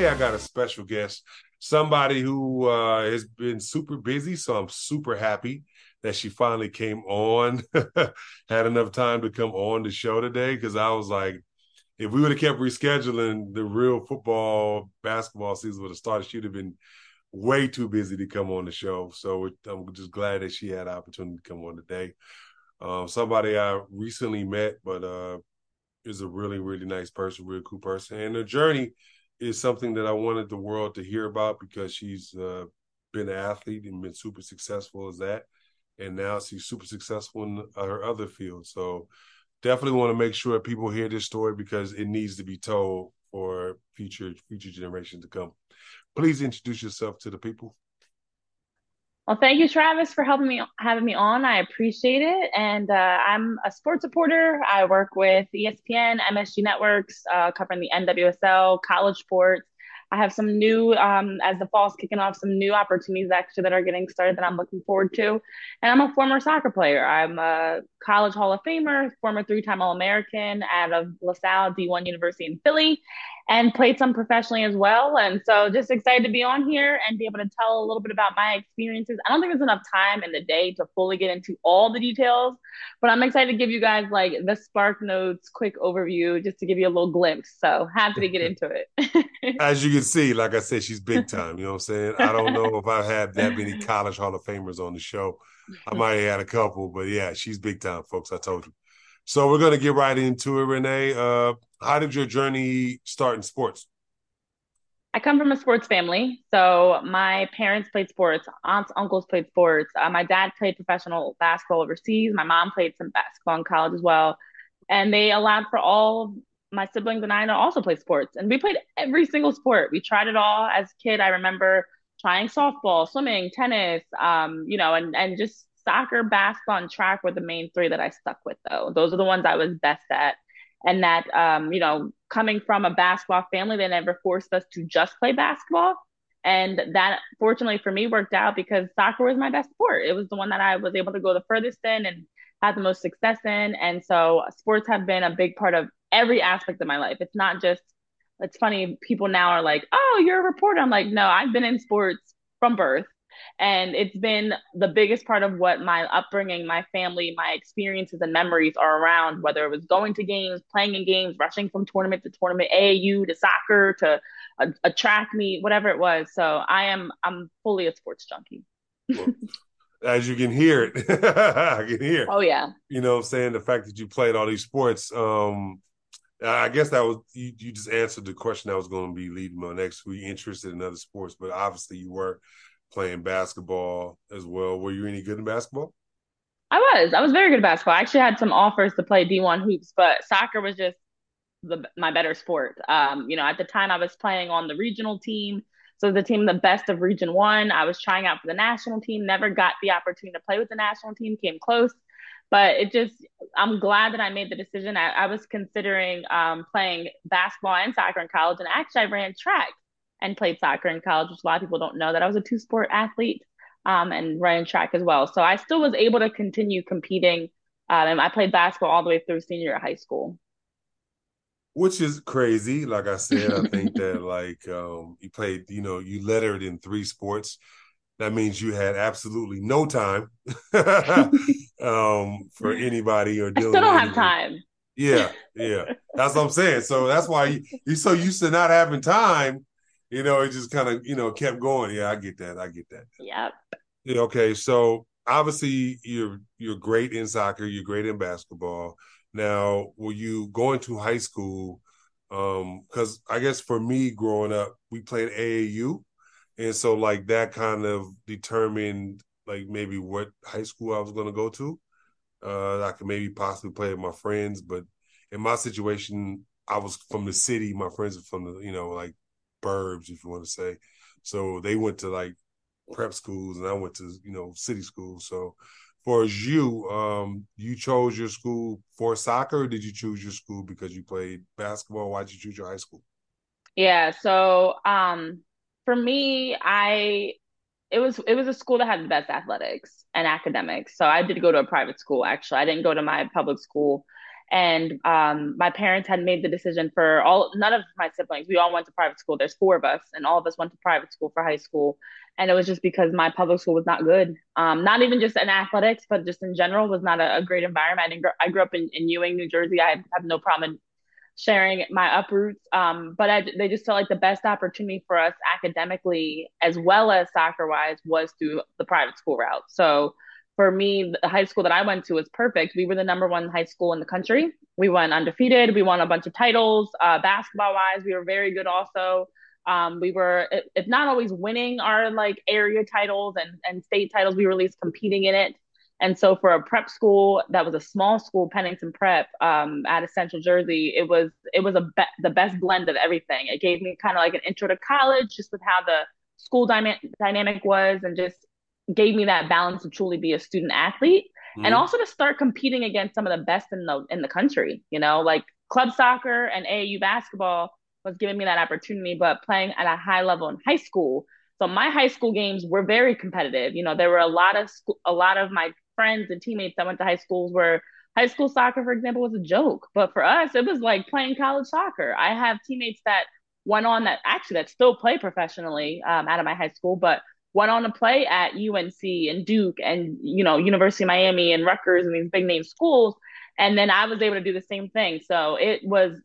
Today, I got a special guest, somebody who uh, has been super busy. So I'm super happy that she finally came on, had enough time to come on the show today. Because I was like, if we would have kept rescheduling, the real football, basketball season would have started. She'd have been way too busy to come on the show. So I'm just glad that she had the opportunity to come on today. Um, somebody I recently met, but uh, is a really, really nice person, really cool person. And her journey is something that I wanted the world to hear about because she's uh, been an athlete and been super successful as that. And now she's super successful in her other field. So definitely want to make sure people hear this story because it needs to be told for future future generations to come. Please introduce yourself to the people. Well, thank you, Travis, for helping me having me on. I appreciate it. And uh, I'm a sports reporter. I work with ESPN, MSG Networks, uh, covering the NWSL, college sports. I have some new, um, as the fall's kicking off, some new opportunities actually that are getting started that I'm looking forward to. And I'm a former soccer player. I'm a college Hall of Famer, former three-time All-American out of LaSalle D1 University in Philly and played some professionally as well. And so just excited to be on here and be able to tell a little bit about my experiences. I don't think there's enough time in the day to fully get into all the details, but I'm excited to give you guys like the Spark Notes quick overview just to give you a little glimpse. So happy to get into it. As you can see, like I said, she's big time. You know what I'm saying? I don't know if I've had that many college Hall of Famers on the show. I might have had a couple, but yeah, she's big time, folks. I told you. So we're gonna get right into it, Renee. Uh, how did your journey start in sports? I come from a sports family. So my parents played sports, aunts, uncles played sports. Uh, my dad played professional basketball overseas. My mom played some basketball in college as well. And they allowed for all my siblings and I also play sports. And we played every single sport. We tried it all as a kid. I remember trying softball, swimming, tennis, um, you know, and, and just soccer, basketball, and track were the main three that I stuck with, though. Those are the ones I was best at. And that, um, you know, coming from a basketball family, they never forced us to just play basketball. And that, fortunately for me, worked out because soccer was my best sport. It was the one that I was able to go the furthest in and had the most success in. And so sports have been a big part of every aspect of my life. It's not just, it's funny, people now are like, oh, you're a reporter. I'm like, no, I've been in sports from birth and it's been the biggest part of what my upbringing, my family, my experiences and memories are around, whether it was going to games, playing in games, rushing from tournament to tournament, AAU to soccer to a, a track meet, whatever it was. So I am, I'm fully a sports junkie. well, as you can hear it, I can hear. Oh yeah. You know, I'm saying the fact that you played all these sports. Um, I guess that was you, you just answered the question I was going to be leading on next. Were you interested in other sports? But obviously you were playing basketball as well. Were you any good in basketball? I was. I was very good at basketball. I actually had some offers to play D1 hoops, but soccer was just the, my better sport. Um, you know, at the time I was playing on the regional team. So the team, the best of Region One. I was trying out for the national team. Never got the opportunity to play with the national team. Came close, but it just. I'm glad that I made the decision. I, I was considering um, playing basketball and soccer in college, and actually I ran track and played soccer in college, which a lot of people don't know that I was a two sport athlete um, and running track as well. So I still was able to continue competing. Um, and I played basketball all the way through senior high school. Which is crazy. Like I said, I think that like um, you played, you know, you lettered in three sports. That means you had absolutely no time um, for anybody or dealing. I still don't have time. Yeah, yeah, that's what I'm saying. So that's why you, you're so used to not having time you know, it just kind of, you know, kept going. Yeah, I get that. I get that. Yep. Yeah, okay. So obviously you're you're great in soccer, you're great in basketball. Now, were you going to high school? Um, because I guess for me growing up, we played AAU. And so like that kind of determined like maybe what high school I was gonna go to. Uh I could maybe possibly play with my friends, but in my situation, I was from the city. My friends are from the, you know, like burbs, if you want to say. So they went to like prep schools, and I went to, you know, city schools. So, for as you, um, you chose your school for soccer. did you choose your school because you played basketball? Why did you choose your high school? Yeah. So, um, for me, I it was it was a school that had the best athletics and academics. So I did go to a private school. Actually, I didn't go to my public school. And um, my parents had made the decision for all none of my siblings we all went to private school. There's four of us and all of us went to private school for high school. And it was just because my public school was not good. Um, not even just in athletics but just in general was not a, a great environment. I, gr- I grew up in, in Ewing New Jersey. I have no problem sharing my uproots um, but I, they just felt like the best opportunity for us academically as well as soccer wise was through the private school route so for me, the high school that I went to was perfect. We were the number one high school in the country. We went undefeated. We won a bunch of titles. Uh, basketball wise, we were very good also. Um, we were, if not always winning our like area titles and, and state titles, we were at least competing in it. And so for a prep school that was a small school, Pennington Prep, um, out of Central Jersey, it was it was a be- the best blend of everything. It gave me kind of like an intro to college, just with how the school dynamic was, and just gave me that balance to truly be a student athlete mm-hmm. and also to start competing against some of the best in the in the country you know like club soccer and AAU basketball was giving me that opportunity but playing at a high level in high school so my high school games were very competitive you know there were a lot of school, a lot of my friends and teammates that went to high schools where high school soccer for example was a joke. But for us it was like playing college soccer. I have teammates that went on that actually that still play professionally um, out of my high school but went on to play at UNC and Duke and you know University of Miami and Rutgers and these big name schools. And then I was able to do the same thing. So it was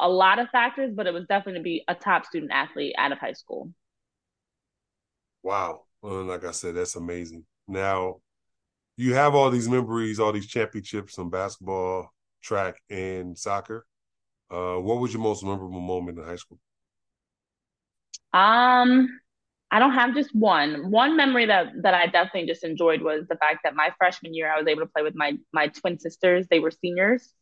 a lot of factors but it was definitely to be a top student athlete out of high school. Wow. Well, like I said that's amazing. Now you have all these memories all these championships in basketball track and soccer uh, what was your most memorable moment in high school um I don't have just one. One memory that that I definitely just enjoyed was the fact that my freshman year I was able to play with my my twin sisters. They were seniors.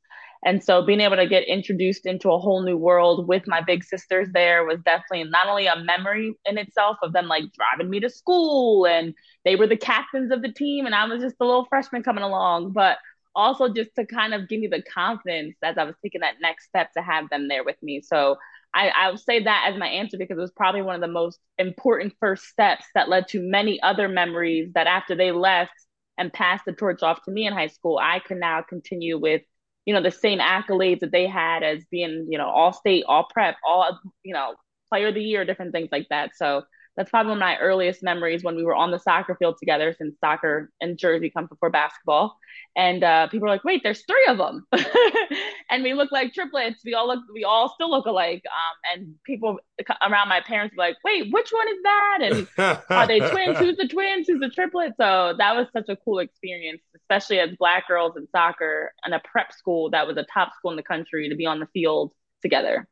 And so being able to get introduced into a whole new world with my big sisters there was definitely not only a memory in itself of them like driving me to school and they were the captains of the team and I was just a little freshman coming along, but also just to kind of give me the confidence as I was taking that next step to have them there with me. So I, I would say that as my answer because it was probably one of the most important first steps that led to many other memories that after they left and passed the torch off to me in high school, I can now continue with, you know, the same accolades that they had as being, you know, all state, all prep, all, you know, player of the year, different things like that. So that's probably one of my earliest memories when we were on the soccer field together since soccer and Jersey comes before basketball. And uh, people are like, wait, there's three of them. and we look like triplets. We all look, we all still look alike. Um, and people around my parents were like, wait, which one is that? And are they twins? Who's the twins? Who's the triplet? So that was such a cool experience, especially as black girls in soccer and a prep school that was a top school in the country to be on the field together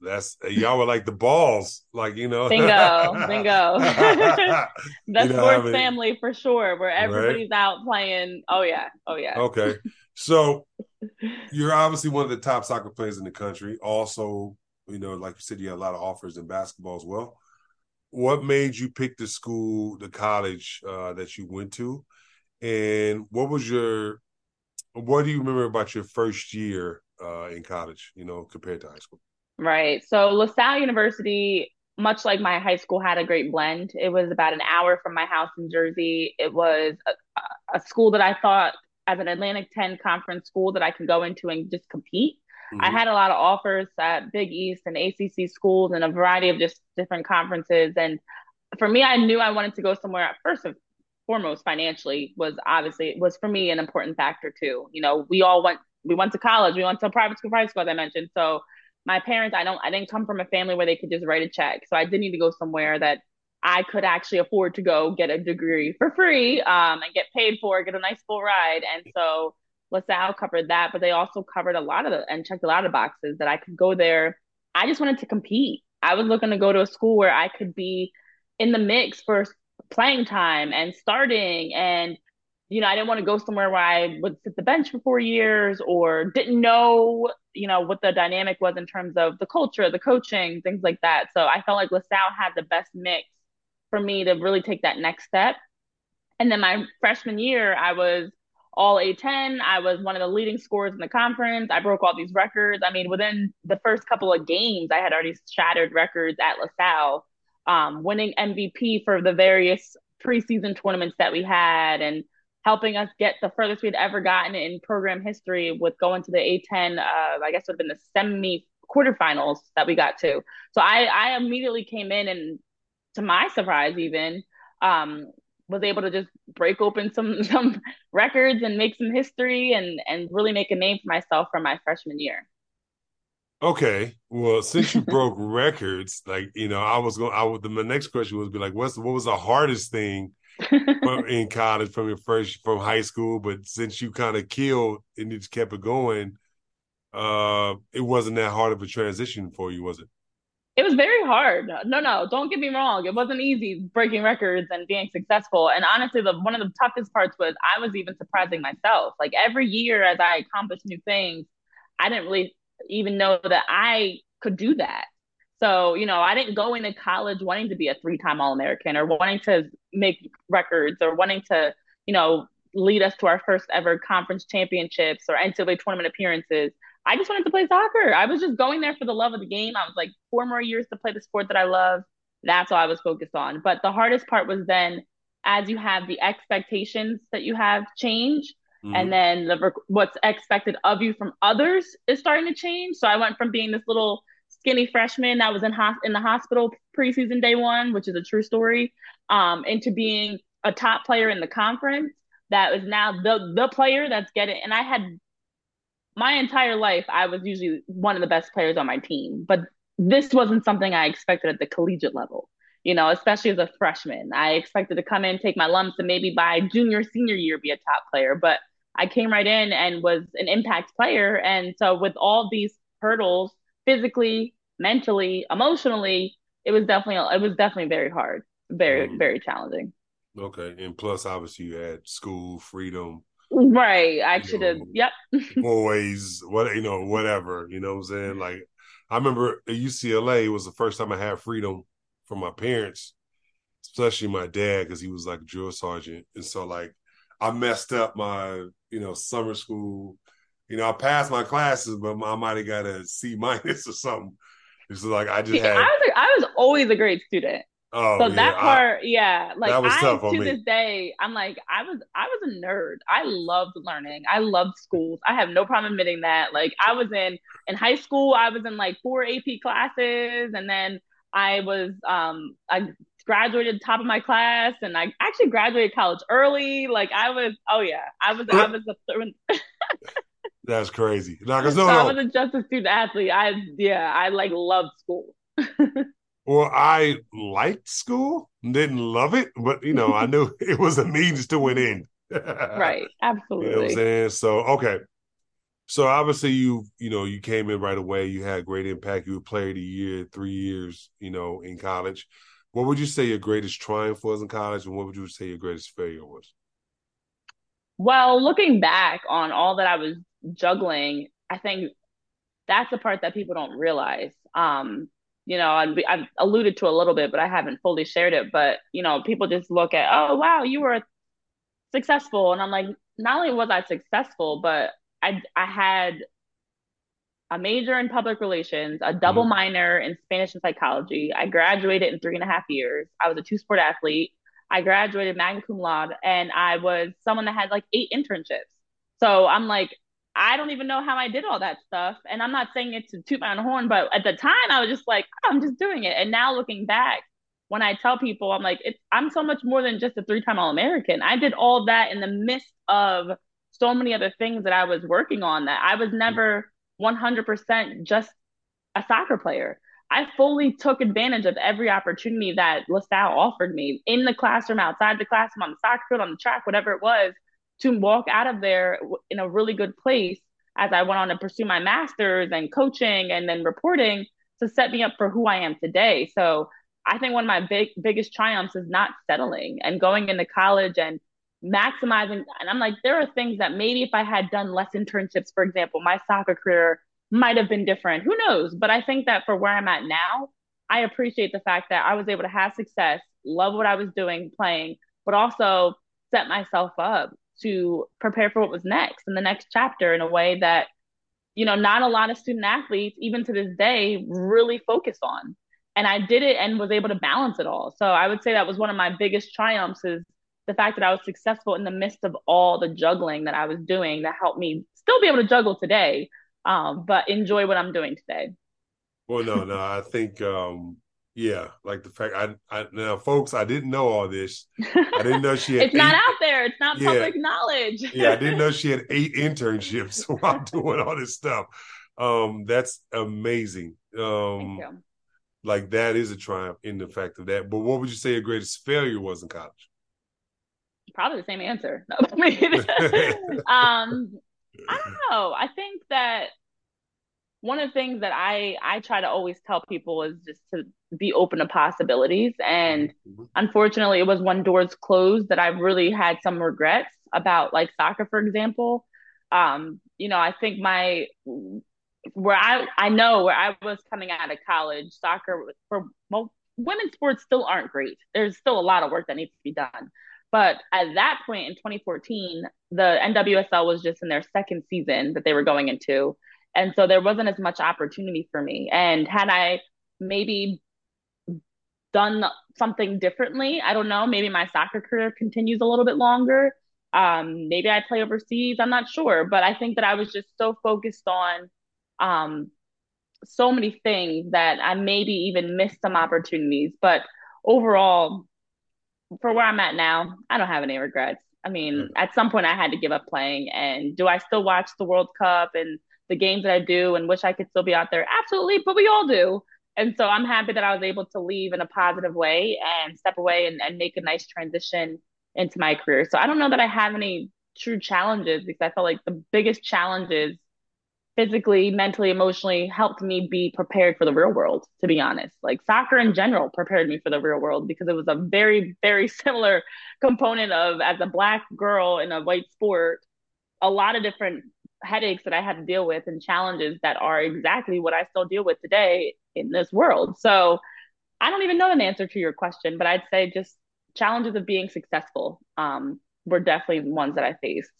that's y'all were like the balls, like you know. Bingo, bingo. That's you know sports I mean? family for sure, where everybody's right? out playing. Oh yeah, oh yeah. Okay, so you're obviously one of the top soccer players in the country. Also, you know, like you said, you had a lot of offers in basketball as well. What made you pick the school, the college uh, that you went to, and what was your? What do you remember about your first year uh, in college? You know, compared to high school. Right. So LaSalle University, much like my high school, had a great blend. It was about an hour from my house in Jersey. It was a, a school that I thought, as an Atlantic 10 conference school, that I could go into and just compete. Mm-hmm. I had a lot of offers at Big East and ACC schools and a variety of just different conferences. And for me, I knew I wanted to go somewhere at first and foremost financially was obviously was for me an important factor too. You know, we all went we went to college, we went to private school, private school, as I mentioned. So my parents, I don't, I didn't come from a family where they could just write a check. So I did need to go somewhere that I could actually afford to go get a degree for free um, and get paid for, get a nice full ride. And so LaSalle covered that, but they also covered a lot of the and checked a lot of boxes that I could go there. I just wanted to compete. I was looking to go to a school where I could be in the mix for playing time and starting and you know, I didn't want to go somewhere where I would sit the bench for four years or didn't know, you know, what the dynamic was in terms of the culture, the coaching, things like that. So I felt like LaSalle had the best mix for me to really take that next step. And then my freshman year, I was all A10. I was one of the leading scorers in the conference. I broke all these records. I mean, within the first couple of games, I had already shattered records at LaSalle, um, winning MVP for the various preseason tournaments that we had and helping us get the furthest we'd ever gotten in program history with going to the A10. Uh, I guess would have been the semi quarterfinals that we got to. So I, I immediately came in and, to my surprise, even um, was able to just break open some some records and make some history and and really make a name for myself from my freshman year. Okay, well, since you broke records, like you know, I was going. I would. The my next question was be like, what's what was the hardest thing in college from your first from high school? But since you kind of killed and you just kept it going, uh, it wasn't that hard of a transition for you, was it? It was very hard. No, no, don't get me wrong. It wasn't easy breaking records and being successful. And honestly, the one of the toughest parts was I was even surprising myself. Like every year as I accomplished new things, I didn't really even know that I could do that. So, you know, I didn't go into college wanting to be a three-time All-American or wanting to make records or wanting to, you know, lead us to our first ever conference championships or NCAA tournament appearances. I just wanted to play soccer. I was just going there for the love of the game. I was like, four more years to play the sport that I love. That's all I was focused on. But the hardest part was then as you have the expectations that you have change, mm-hmm. and then the what's expected of you from others is starting to change. So I went from being this little skinny freshman that was in ho- in the hospital preseason day one, which is a true story, um, into being a top player in the conference that is now the the player that's getting. And I had my entire life, I was usually one of the best players on my team, but this wasn't something I expected at the collegiate level. You know, especially as a freshman, I expected to come in, take my lumps, and maybe by junior, senior year be a top player. But I came right in and was an impact player. And so, with all these hurdles, physically, mentally, emotionally, it was definitely it was definitely very hard, very mm. very challenging. Okay, and plus, obviously, you had school freedom, Right. I should have. Yep. boys, what you know, whatever. You know what I'm saying? Like, I remember at UCLA was the first time I had freedom from my parents, especially my dad, because he was like a drill sergeant, and so like I messed up my you know summer school. You know, I passed my classes, but I might have got a C minus or something. It's like I just had. I was, I was always a great student. Oh, so yeah, that part, I, yeah, like I to me. this day, I'm like, I was, I was a nerd. I loved learning. I loved schools. I have no problem admitting that. Like, I was in in high school, I was in like four AP classes, and then I was, um, I graduated top of my class, and I actually graduated college early. Like, I was, oh yeah, I was, I was a. That's crazy. No, no, so no. I was a just a student athlete. I yeah, I like loved school. Well, I liked school, didn't love it, but you know, I knew it was a means to an end. right. Absolutely. You know I'm saying? So, okay. So obviously you, you know, you came in right away. You had great impact. You were player of the year, three years, you know, in college. What would you say your greatest triumph was in college, and what would you say your greatest failure was? Well, looking back on all that I was juggling, I think that's the part that people don't realize. Um, you know, and I've alluded to a little bit, but I haven't fully shared it. But you know, people just look at, oh wow, you were successful, and I'm like, not only was I successful, but I I had a major in public relations, a double mm-hmm. minor in Spanish and psychology. I graduated in three and a half years. I was a two sport athlete. I graduated magna cum laude, and I was someone that had like eight internships. So I'm like, I don't even know how I did all that stuff. And I'm not saying it to toot my own horn, but at the time I was just like, oh, I'm just doing it. And now looking back, when I tell people, I'm like, I'm so much more than just a three time All American. I did all that in the midst of so many other things that I was working on that I was never 100% just a soccer player. I fully took advantage of every opportunity that LaSalle offered me in the classroom, outside the classroom, on the soccer field, on the track, whatever it was to walk out of there in a really good place as I went on to pursue my master's and coaching and then reporting to set me up for who I am today. So I think one of my big biggest triumphs is not settling and going into college and maximizing. And I'm like, there are things that maybe if I had done less internships, for example, my soccer career might have been different. Who knows? But I think that for where I'm at now, I appreciate the fact that I was able to have success, love what I was doing, playing, but also set myself up to prepare for what was next in the next chapter in a way that, you know, not a lot of student athletes, even to this day, really focus on. And I did it and was able to balance it all. So I would say that was one of my biggest triumphs is the fact that I was successful in the midst of all the juggling that I was doing that helped me still be able to juggle today, um, but enjoy what I'm doing today. Well, no, no, I think, um, yeah, like the fact I, I now, folks, I didn't know all this. I didn't know she had. it's eight, not out there. It's not yeah, public knowledge. yeah, I didn't know she had eight internships while doing all this stuff. Um, that's amazing. Um, like that is a triumph in the fact of that. But what would you say your greatest failure was in college? Probably the same answer. No, I mean, um, I don't know. I think that one of the things that I I try to always tell people is just to be open to possibilities. And mm-hmm. unfortunately, it was when doors closed that I really had some regrets about like soccer, for example. Um, you know, I think my where I I know where I was coming out of college, soccer for well, women's sports still aren't great. There's still a lot of work that needs to be done. But at that point in 2014, the NWSL was just in their second season that they were going into. And so there wasn't as much opportunity for me. And had I maybe done something differently, I don't know, maybe my soccer career continues a little bit longer. Um, maybe I play overseas, I'm not sure. But I think that I was just so focused on um, so many things that I maybe even missed some opportunities. But overall, for where I'm at now, I don't have any regrets. I mean, mm. at some point I had to give up playing. And do I still watch the World Cup and the games that I do and wish I could still be out there? Absolutely, but we all do. And so I'm happy that I was able to leave in a positive way and step away and, and make a nice transition into my career. So I don't know that I have any true challenges because I felt like the biggest challenges physically, mentally, emotionally helped me be prepared for the real world, to be honest. Like soccer in general prepared me for the real world because it was a very, very similar component of as a black girl in a white sport, a lot of different headaches that I had to deal with and challenges that are exactly what I still deal with today in this world. So I don't even know an answer to your question, but I'd say just challenges of being successful um, were definitely ones that I faced.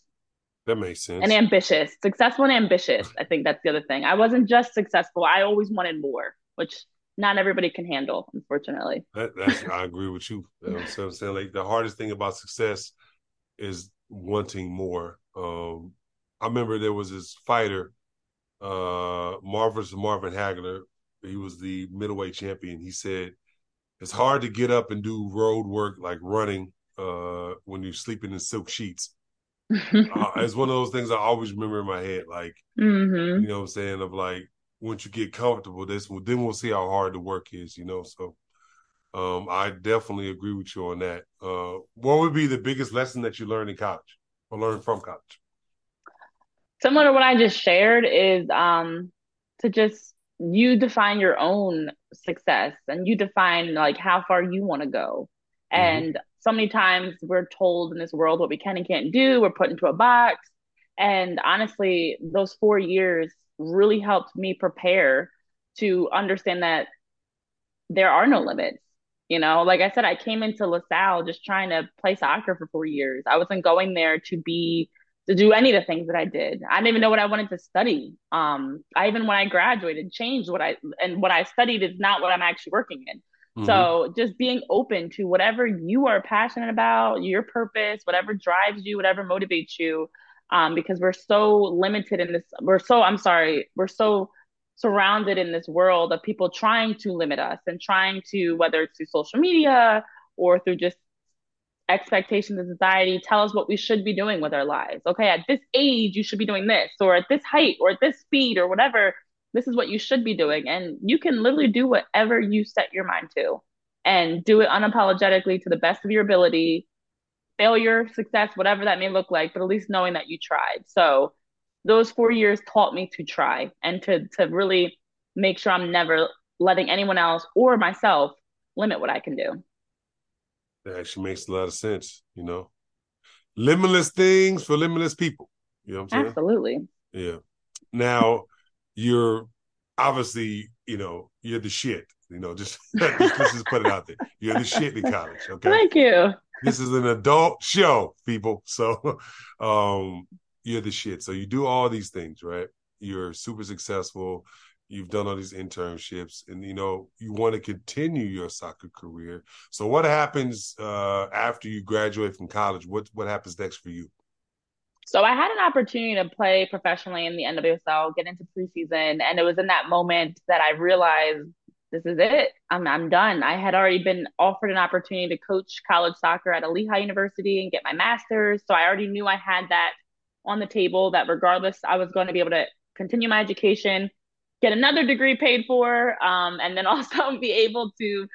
That makes sense. And ambitious, successful and ambitious. I think that's the other thing. I wasn't just successful. I always wanted more, which not everybody can handle, unfortunately. That, that's I agree with you. so I'm saying like the hardest thing about success is wanting more. Um, I remember there was this fighter, uh, Marvin Hagler. He was the middleweight champion. He said it's hard to get up and do road work like running uh, when you're sleeping in silk sheets uh, it's one of those things I always remember in my head. Like, mm-hmm. you know what I'm saying? Of like, once you get comfortable, this then we'll see how hard the work is, you know? So um, I definitely agree with you on that. Uh, what would be the biggest lesson that you learned in college or learned from college? Similar to what I just shared is um, to just you define your own success and you define like how far you want to go. Mm-hmm. And so many times we're told in this world what we can and can't do. We're put into a box. And honestly, those four years really helped me prepare to understand that there are no limits. You know, like I said, I came into LaSalle just trying to play soccer for four years. I wasn't going there to be to do any of the things that I did. I didn't even know what I wanted to study. Um, I even when I graduated changed what I and what I studied is not what I'm actually working in. Mm-hmm. So just being open to whatever you are passionate about, your purpose, whatever drives you, whatever motivates you. Um, because we're so limited in this, we're so, I'm sorry, we're so surrounded in this world of people trying to limit us and trying to, whether it's through social media or through just expectations of society, tell us what we should be doing with our lives. Okay, at this age, you should be doing this, or at this height, or at this speed, or whatever this is what you should be doing. And you can literally do whatever you set your mind to and do it unapologetically to the best of your ability. Failure, success, whatever that may look like, but at least knowing that you tried. So those four years taught me to try and to to really make sure I'm never letting anyone else or myself limit what I can do. That actually makes a lot of sense, you know. limitless things for limitless people. You know what I'm saying? Absolutely. Yeah. Now you're obviously, you know, you're the shit. You know, just let's just put it out there. You're the shit in college. Okay. Thank you. This is an adult show, people. So um you're the shit. So you do all these things, right? You're super successful. You've done all these internships, and you know you want to continue your soccer career. So, what happens uh, after you graduate from college? What what happens next for you? So I had an opportunity to play professionally in the NWSL, get into preseason, and it was in that moment that I realized this is it. I'm I'm done. I had already been offered an opportunity to coach college soccer at a Lehigh University and get my master's, so I already knew I had that on the table. That regardless, I was going to be able to continue my education, get another degree paid for, um, and then also be able to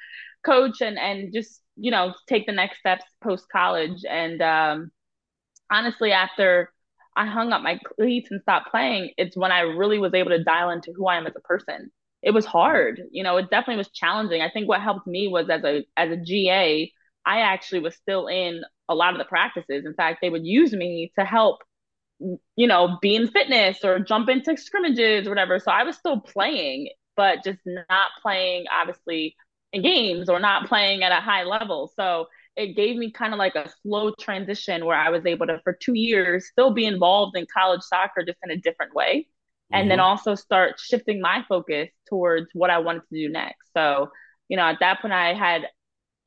coach and and just you know take the next steps post college. And um, honestly, after I hung up my cleats and stopped playing, it's when I really was able to dial into who I am as a person. It was hard, you know. It definitely was challenging. I think what helped me was as a as a GA, I actually was still in a lot of the practices. In fact, they would use me to help you know, be in fitness or jump into scrimmages or whatever. So I was still playing, but just not playing, obviously, in games or not playing at a high level. So it gave me kind of like a slow transition where I was able to, for two years, still be involved in college soccer just in a different way. Mm-hmm. And then mm-hmm. also start shifting my focus towards what I wanted to do next. So, you know, at that point, I had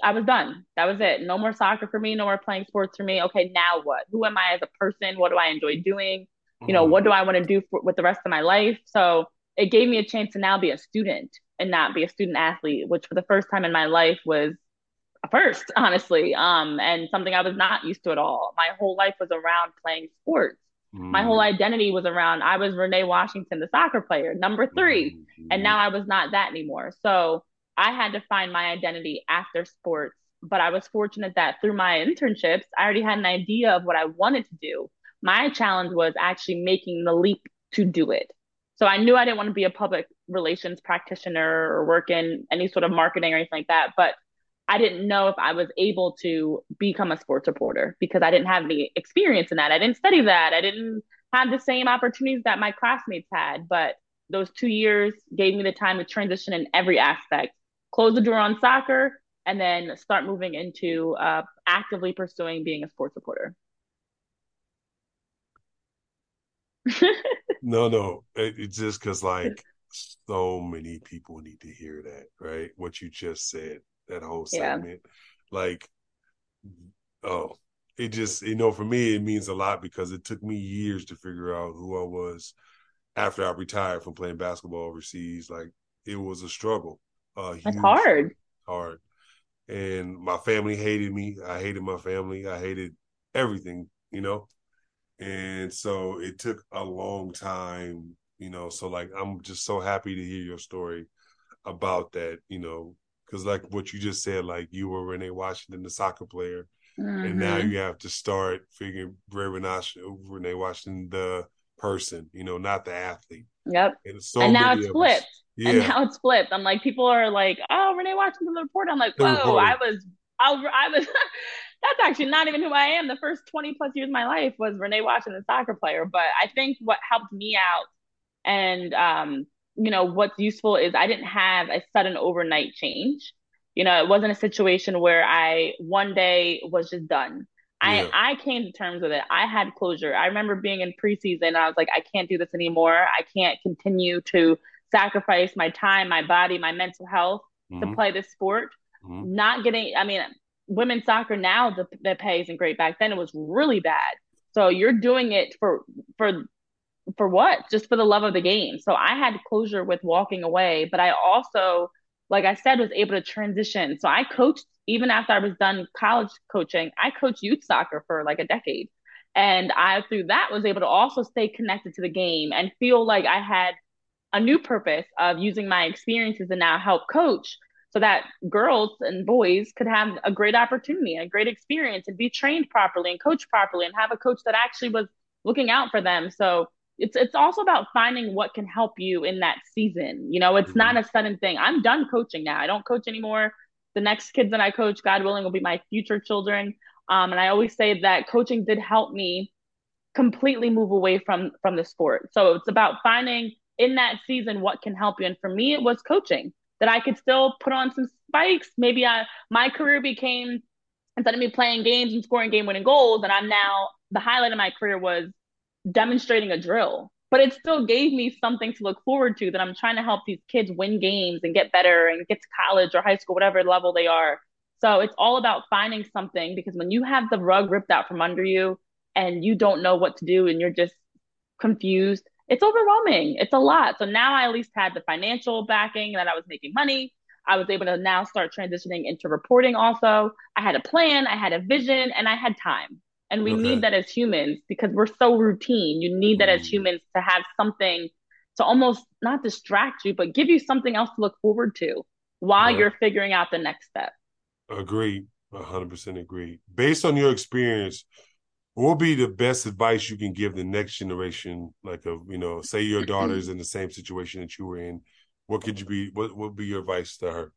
I was done. That was it. No more soccer for me. No more playing sports for me. Okay, now what? Who am I as a person? What do I enjoy doing? You know, what do I want to do for, with the rest of my life? So it gave me a chance to now be a student and not be a student athlete, which for the first time in my life was a first, honestly, um, and something I was not used to at all. My whole life was around playing sports. Mm. My whole mm. identity was around I was Renee Washington, the soccer player, number 3 mm-hmm. and now I was not that anymore. So I had to find my identity after sports. But I was fortunate that through my internships, I already had an idea of what I wanted to do. My challenge was actually making the leap to do it. So I knew I didn't want to be a public relations practitioner or work in any sort of marketing or anything like that. But I didn't know if I was able to become a sports reporter because I didn't have any experience in that. I didn't study that. I didn't have the same opportunities that my classmates had. But those two years gave me the time to transition in every aspect close the door on soccer, and then start moving into uh, actively pursuing being a sports reporter. no, no, it, it's just because like so many people need to hear that, right? What you just said, that whole segment, yeah. like, oh, it just you know for me it means a lot because it took me years to figure out who I was after I retired from playing basketball overseas. Like it was a struggle uh, it's hard. Hard. And my family hated me. I hated my family. I hated everything, you know? And so it took a long time, you know. So, like, I'm just so happy to hear your story about that, you know, because, like, what you just said, like, you were Renee Washington, the soccer player, mm-hmm. and now mm-hmm. you have to start figuring Renee Washington, the person, you know, not the athlete. Yep. And, so and now it's flipped. Yeah. And now it's flipped. I'm like, people are like, oh, Renee Washington the report. I'm like, whoa, I was, I, I was, that's actually not even who I am. The first 20 plus years of my life was Renee Washington, the soccer player. But I think what helped me out and, um, you know, what's useful is I didn't have a sudden overnight change. You know, it wasn't a situation where I one day was just done. I, I came to terms with it. I had closure. I remember being in preseason I was like, I can't do this anymore. I can't continue to sacrifice my time, my body, my mental health mm-hmm. to play this sport. Mm-hmm. Not getting, I mean, women's soccer now, the, the pay isn't great. Back then it was really bad. So you're doing it for, for, for what? Just for the love of the game. So I had closure with walking away, but I also, like I said, was able to transition. So I coached even after I was done college coaching, I coached youth soccer for like a decade. And I, through that, was able to also stay connected to the game and feel like I had a new purpose of using my experiences and now help coach so that girls and boys could have a great opportunity, a great experience, and be trained properly and coach properly and have a coach that actually was looking out for them. So it's it's also about finding what can help you in that season. You know, it's mm-hmm. not a sudden thing. I'm done coaching now. I don't coach anymore. The next kids that I coach, God willing, will be my future children. Um, and I always say that coaching did help me completely move away from from the sport. So it's about finding in that season what can help you. And for me, it was coaching that I could still put on some spikes. Maybe I my career became instead of me playing games and scoring game winning goals, and I'm now the highlight of my career was demonstrating a drill. But it still gave me something to look forward to that I'm trying to help these kids win games and get better and get to college or high school, whatever level they are. So it's all about finding something because when you have the rug ripped out from under you and you don't know what to do and you're just confused, it's overwhelming. It's a lot. So now I at least had the financial backing that I was making money. I was able to now start transitioning into reporting also. I had a plan, I had a vision, and I had time. And we okay. need that as humans because we're so routine. You need that as mm. humans to have something to almost not distract you, but give you something else to look forward to while yeah. you're figuring out the next step. Agree. 100% agree. Based on your experience, what would be the best advice you can give the next generation? Like, a, you know, say your daughter's in the same situation that you were in. What could you be, what would be your advice to her?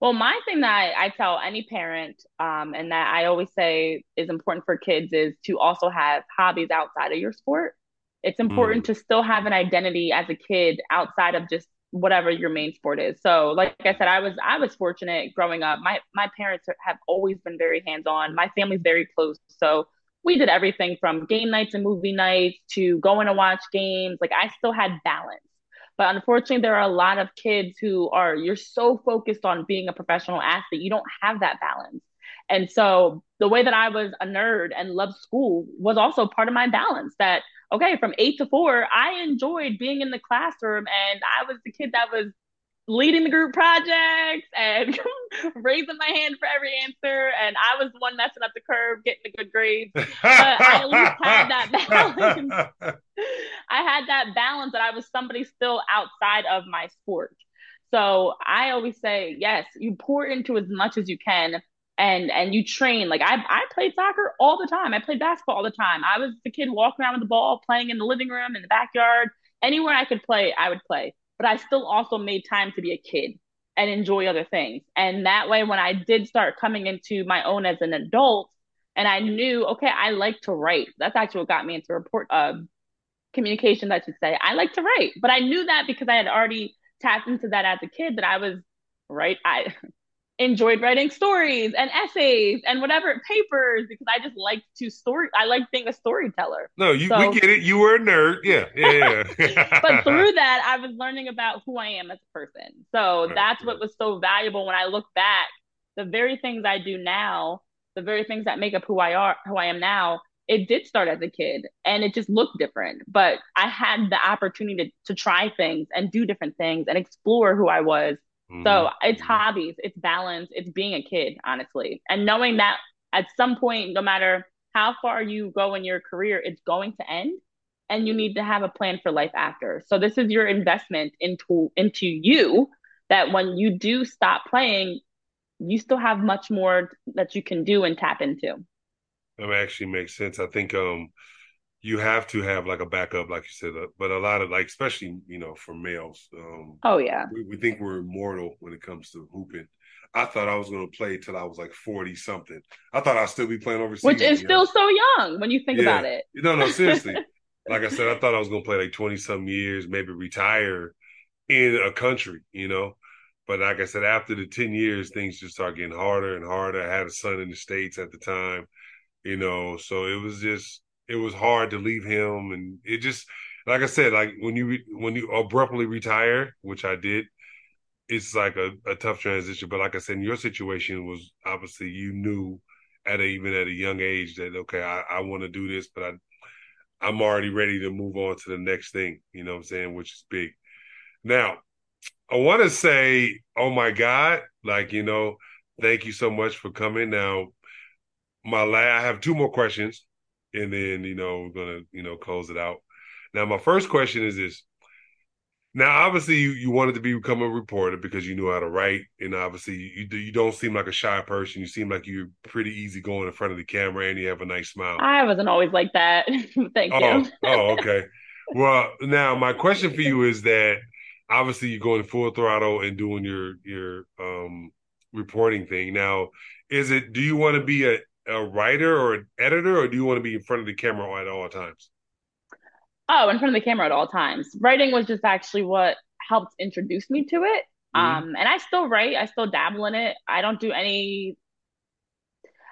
Well, my thing that I, I tell any parent, um, and that I always say is important for kids is to also have hobbies outside of your sport. It's important mm. to still have an identity as a kid outside of just whatever your main sport is. So, like I said, I was I was fortunate growing up. My my parents have always been very hands on. My family's very close, so we did everything from game nights and movie nights to going to watch games. Like I still had balance. But unfortunately, there are a lot of kids who are, you're so focused on being a professional athlete, you don't have that balance. And so the way that I was a nerd and loved school was also part of my balance that, okay, from eight to four, I enjoyed being in the classroom and I was the kid that was leading the group projects and raising my hand for every answer. And I was the one messing up the curve, getting the good grades. But I at least had that balance. I had that balance that I was somebody still outside of my sport. So I always say, yes, you pour into as much as you can and and you train. Like I I played soccer all the time. I played basketball all the time. I was the kid walking around with the ball, playing in the living room, in the backyard, anywhere I could play, I would play but I still also made time to be a kid and enjoy other things. And that way, when I did start coming into my own as an adult, and I knew, okay, I like to write. That's actually what got me into report uh, communication, I should say. I like to write, but I knew that because I had already tapped into that as a kid that I was right. I enjoyed writing stories and essays and whatever papers because I just like to story. I like being a storyteller. No, you so, we get it. You were a nerd, yeah, yeah. yeah. but through that, I was learning about who I am as a person. So right, that's right. what was so valuable when I look back. The very things I do now, the very things that make up who I are, who I am now. It did start as a kid and it just looked different, but I had the opportunity to, to try things and do different things and explore who I was Mm-hmm. So it's mm-hmm. hobbies, it's balance, it's being a kid, honestly. And knowing that at some point, no matter how far you go in your career, it's going to end and you need to have a plan for life after. So this is your investment into into you that when you do stop playing, you still have much more that you can do and tap into. That actually makes sense. I think um you have to have like a backup, like you said. Uh, but a lot of like, especially you know, for males. Um, oh yeah, we, we, think we're immortal when it comes to hooping. I thought I was going to play till I was like forty something. I thought I'd still be playing overseas, which is still know? so young when you think yeah. about it. No, no, seriously. like I said, I thought I was going to play like twenty some years, maybe retire in a country, you know. But like I said, after the ten years, things just start getting harder and harder. I had a son in the states at the time, you know, so it was just it was hard to leave him, and it just like I said, like when you when you abruptly retire, which I did, it's like a, a tough transition. But like I said, in your situation was obviously you knew at a, even at a young age that okay, I, I want to do this, but I I'm already ready to move on to the next thing. You know what I'm saying? Which is big. Now, I want to say, oh my God, like you know, thank you so much for coming. Now, my la- I have two more questions and then you know we're gonna you know close it out. Now, my first question is this. Now, obviously, you, you wanted to become a reporter because you knew how to write, and obviously, you you don't seem like a shy person. You seem like you're pretty easy going in front of the camera, and you have a nice smile. I wasn't always like that. Thank oh, you. oh, okay. Well, now my question for you is that obviously you're going full throttle and doing your your um reporting thing. Now, is it? Do you want to be a a writer or an editor, or do you want to be in front of the camera at all times? Oh, in front of the camera at all times. Writing was just actually what helped introduce me to it. Mm-hmm. Um, and I still write, I still dabble in it. I don't do any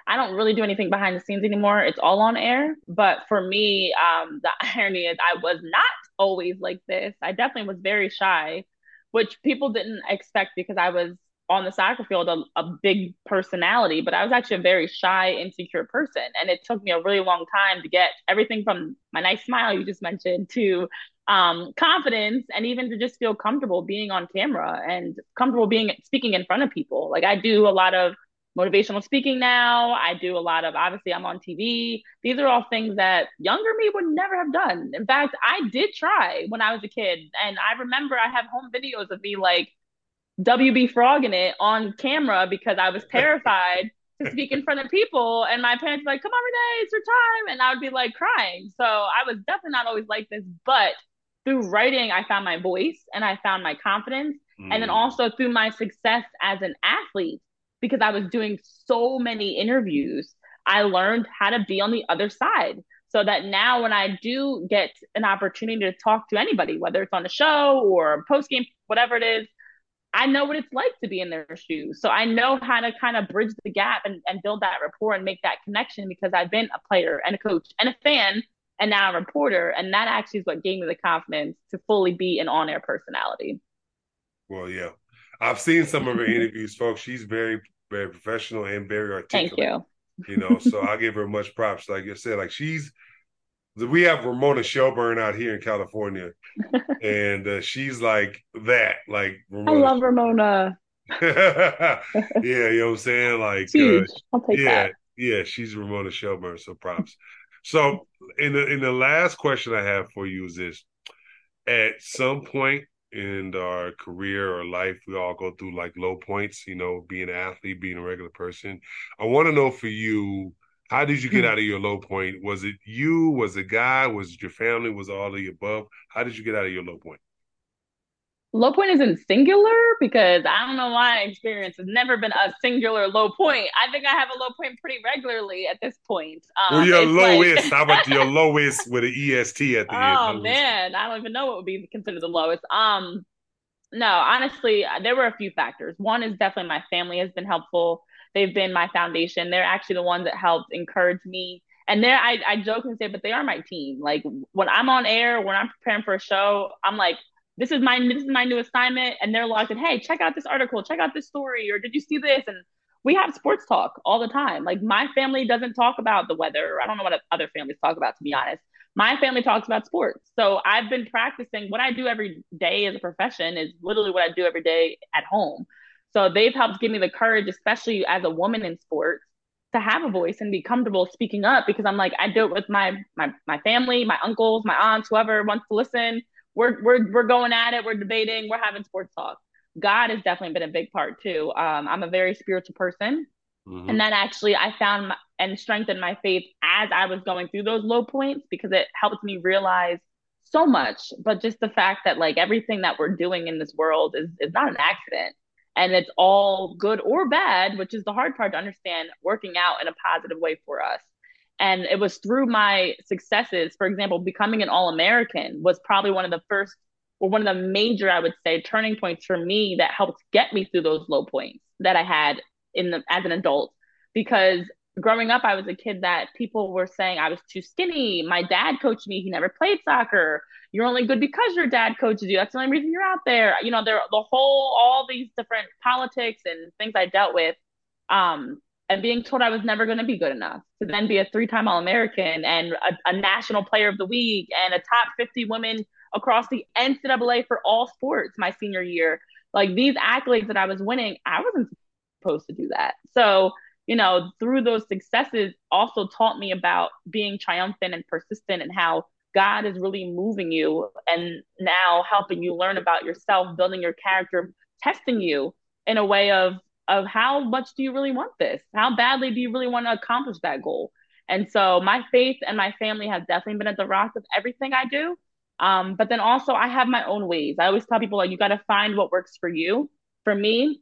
I don't really do anything behind the scenes anymore. It's all on air. But for me, um, the irony is I was not always like this. I definitely was very shy, which people didn't expect because I was on the soccer field a, a big personality, but I was actually a very shy, insecure person. And it took me a really long time to get everything from my nice smile you just mentioned to um, confidence and even to just feel comfortable being on camera and comfortable being speaking in front of people. Like I do a lot of motivational speaking now. I do a lot of, obviously, I'm on TV. These are all things that younger me would never have done. In fact, I did try when I was a kid. And I remember I have home videos of me like WB frogging it on camera because I was terrified to speak in front of people. And my parents were like, come on, Renee, it's your time. And I would be like crying. So I was definitely not always like this. But through writing, I found my voice and I found my confidence. Mm. And then mm. also through my success as an athlete, because I was doing so many interviews, I learned how to be on the other side. So that now, when I do get an opportunity to talk to anybody, whether it's on a show or post game, whatever it is, I know what it's like to be in their shoes. So I know how to kind of bridge the gap and, and build that rapport and make that connection because I've been a player and a coach and a fan and now a reporter. And that actually is what gave me the confidence to fully be an on air personality. Well, yeah. I've seen some of her interviews, folks. She's very, very professional and very articulate. Thank you. You know, so I give her much props. Like you said, like she's we have Ramona Shelburne out here in California, and uh, she's like that. Like Ramona. I love Ramona. yeah, you know what I'm saying? Like, uh, yeah, that. yeah, she's Ramona Shelburne. So props. so in the in the last question I have for you is this: At some point in our career or life, we all go through like low points. You know, being an athlete, being a regular person. I want to know for you how did you get hmm. out of your low point? Was it you? Was it God? Was it your family? Was all of the above? How did you get out of your low point? Low point isn't singular because I don't know my experience has never been a singular low point. I think I have a low point pretty regularly at this point. Um, well, your lowest. Like... how about your lowest with an EST at the oh, end? Oh man, I don't even know what would be considered the lowest. Um, no, honestly, there were a few factors. One is definitely my family has been helpful. They've been my foundation. They're actually the ones that helped encourage me. And they're, I, I joke and say, but they are my team. Like when I'm on air, when I'm preparing for a show, I'm like, this is my this is my new assignment. And they're like, hey, check out this article, check out this story, or did you see this? And we have sports talk all the time. Like my family doesn't talk about the weather. I don't know what other families talk about, to be honest. My family talks about sports. So I've been practicing what I do every day as a profession is literally what I do every day at home. So they've helped give me the courage, especially as a woman in sports, to have a voice and be comfortable speaking up because I'm like, I do it with my my my family, my uncles, my aunts, whoever wants to listen. We're we're we're going at it, we're debating, we're having sports talk. God has definitely been a big part too. Um, I'm a very spiritual person. Mm-hmm. And then actually I found my, and strengthened my faith as I was going through those low points because it helped me realize so much. But just the fact that like everything that we're doing in this world is is not an accident and it's all good or bad, which is the hard part to understand, working out in a positive way for us. And it was through my successes, for example, becoming an All American was probably one of the first or one of the major, I would say, turning points for me that helped get me through those low points that I had in the as an adult. Because growing up, I was a kid that people were saying I was too skinny. My dad coached me; he never played soccer you're only good because your dad coaches you. That's the only reason you're out there. You know, there the whole all these different politics and things I dealt with. Um, and being told I was never going to be good enough to then be a three-time All-American and a, a, National Player of the Week and a top 50 women across the NCAA for all sports my senior year. Like these accolades that I was winning, I wasn't supposed to do that. So, you know, through those successes also taught me about being triumphant and persistent and how God is really moving you and now helping you learn about yourself, building your character, testing you in a way of of how much do you really want this? How badly do you really want to accomplish that goal? And so my faith and my family have definitely been at the rock of everything I do. Um, but then also I have my own ways. I always tell people like you got to find what works for you. For me,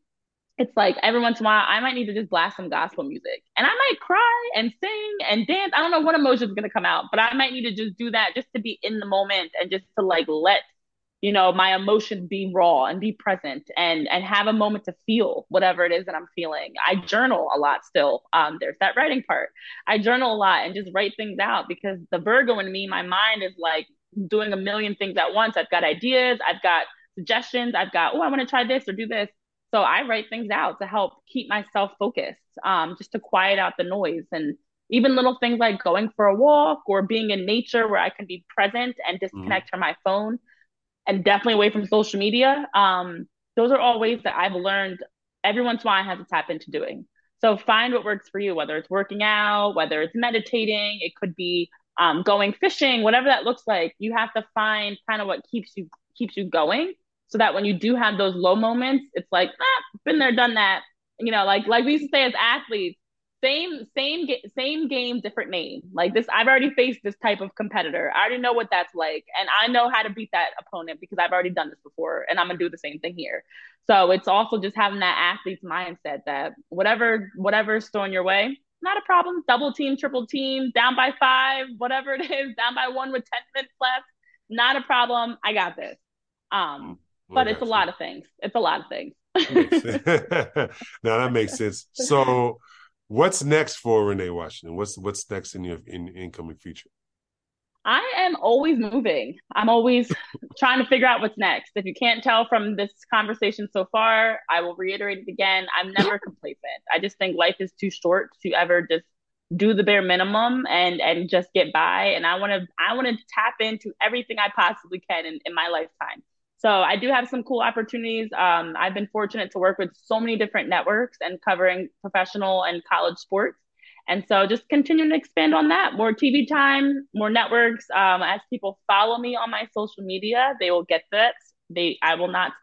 it's like every once in a while I might need to just blast some gospel music. And I might cry and sing and dance. I don't know what emotion is going to come out, but I might need to just do that just to be in the moment and just to like let you know my emotions be raw and be present and and have a moment to feel whatever it is that i'm feeling. I journal a lot still. Um there's that writing part. I journal a lot and just write things out because the virgo in me my mind is like doing a million things at once. I've got ideas. I've got suggestions. I've got oh i want to try this or do this so i write things out to help keep myself focused um just to quiet out the noise and even little things like going for a walk or being in nature where i can be present and disconnect mm-hmm. from my phone and definitely away from social media. Um, those are all ways that I've learned every once in a while I have to tap into doing. So find what works for you, whether it's working out, whether it's meditating, it could be um, going fishing, whatever that looks like. You have to find kind of what keeps you keeps you going, so that when you do have those low moments, it's like ah, been there, done that. You know, like like we used to say as athletes, same same same game different name. Like this i've already faced this type of competitor. I already know what that's like and i know how to beat that opponent because i've already done this before and i'm gonna do the same thing here. So it's also just having that athlete's mindset that whatever whatever's thrown your way not a problem. Double team triple team down by five whatever it is down by one with 10 minutes left not a problem. I got this. Um well, but it's a lot of things it's a lot of things now that makes sense so What's next for Renee Washington? What's what's next in your in incoming future? I am always moving. I'm always trying to figure out what's next. If you can't tell from this conversation so far, I will reiterate it again. I'm never complacent. I just think life is too short to ever just do the bare minimum and and just get by. And I want to I want to tap into everything I possibly can in, in my lifetime. So I do have some cool opportunities. Um, I've been fortunate to work with so many different networks and covering professional and college sports. And so just continuing to expand on that. More TV time, more networks. Um, as people follow me on my social media, they will get that. They I will not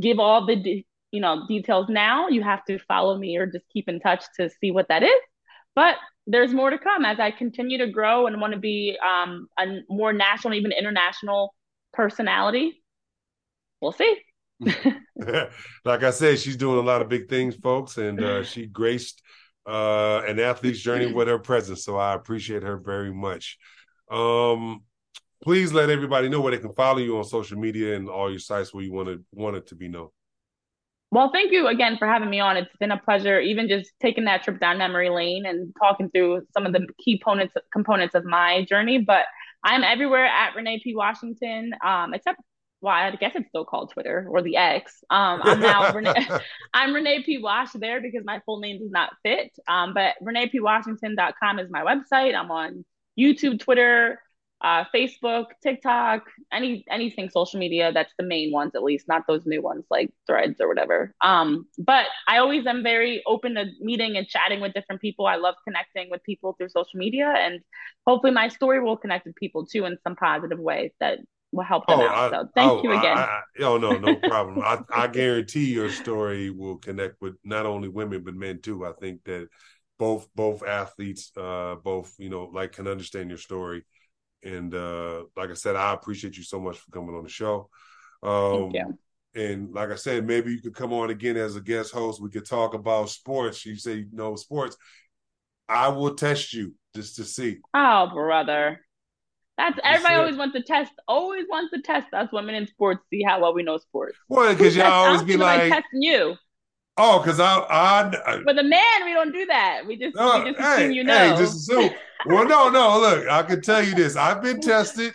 give all the de- you know details now. You have to follow me or just keep in touch to see what that is. But there's more to come as I continue to grow and want to be um, a more national, even international personality we'll see. like I said, she's doing a lot of big things, folks, and uh, she graced uh, an athlete's journey with her presence. So I appreciate her very much. Um, please let everybody know where they can follow you on social media and all your sites where you want to want it to be known. Well, thank you again for having me on. It's been a pleasure, even just taking that trip down memory lane and talking through some of the key components components of my journey. But I'm everywhere at Renee P. Washington, um, except well, I guess it's still called Twitter or the X. Um, I'm now Renee, I'm Renee P. Wash there because my full name does not fit. Um, but ReneePWashington.com is my website. I'm on YouTube, Twitter, uh, Facebook, TikTok, any anything social media. That's the main ones, at least, not those new ones like Threads or whatever. Um, but I always am very open to meeting and chatting with different people. I love connecting with people through social media, and hopefully, my story will connect with people too in some positive way that will help them oh, out. I, so thank oh, you again. I, I, oh no, no problem. I, I guarantee your story will connect with not only women but men too. I think that both both athletes, uh, both you know, like can understand your story. And uh, like I said, I appreciate you so much for coming on the show. Um, thank you. And like I said, maybe you could come on again as a guest host. We could talk about sports. You say you know sports. I will test you just to see. Oh, brother. That's everybody always wants to test. Always wants to test us women in sports. See how well we know sports. Well, because y'all always be like, testing you. Oh, because I, I, I, With a man, we don't do that. We just, uh, we just hey, assume you know. Hey, just assume. well, no, no. Look, I can tell you this. I've been tested,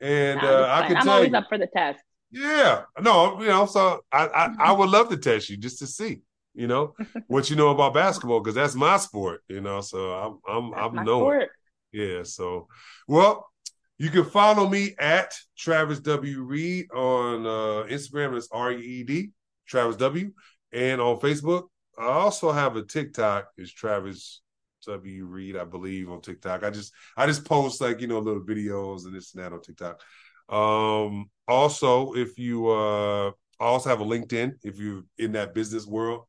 and no, uh, I can I'm tell always you, up for the test. Yeah, no, you know. So I, I, I would love to test you just to see, you know, what you know about basketball because that's my sport, you know. So I'm, I'm, that's I'm knowing. Sport. Yeah. So, well, you can follow me at Travis W. Reed on uh, Instagram. It's R E E D, Travis W. And on Facebook, I also have a TikTok. It's Travis W. Reed, I believe, on TikTok. I just I just post like, you know, little videos and this and that on TikTok. Um, also, if you uh I also have a LinkedIn if you're in that business world.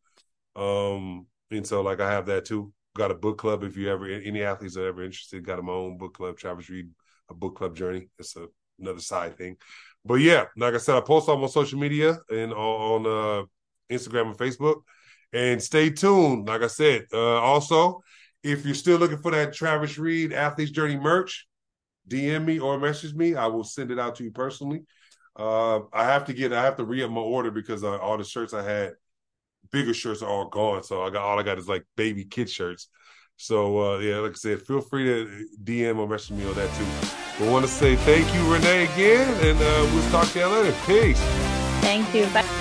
Um, and so like I have that too. Got a book club if you ever any athletes are ever interested. Got my own book club, Travis Reed a book club journey. It's a, another side thing. But yeah, like I said, I post on my social media and on, uh, Instagram and Facebook. And stay tuned. Like I said, uh, also, if you're still looking for that Travis Reed Athlete's Journey merch, DM me or message me. I will send it out to you personally. Uh, I have to get, I have to re up my order because uh, all the shirts I had, bigger shirts are all gone. So I got all I got is like baby kid shirts. So uh, yeah, like I said, feel free to DM or message me on that too. I want to say thank you, Renee, again, and uh, we'll talk to you later. Peace. Thank you. Bye.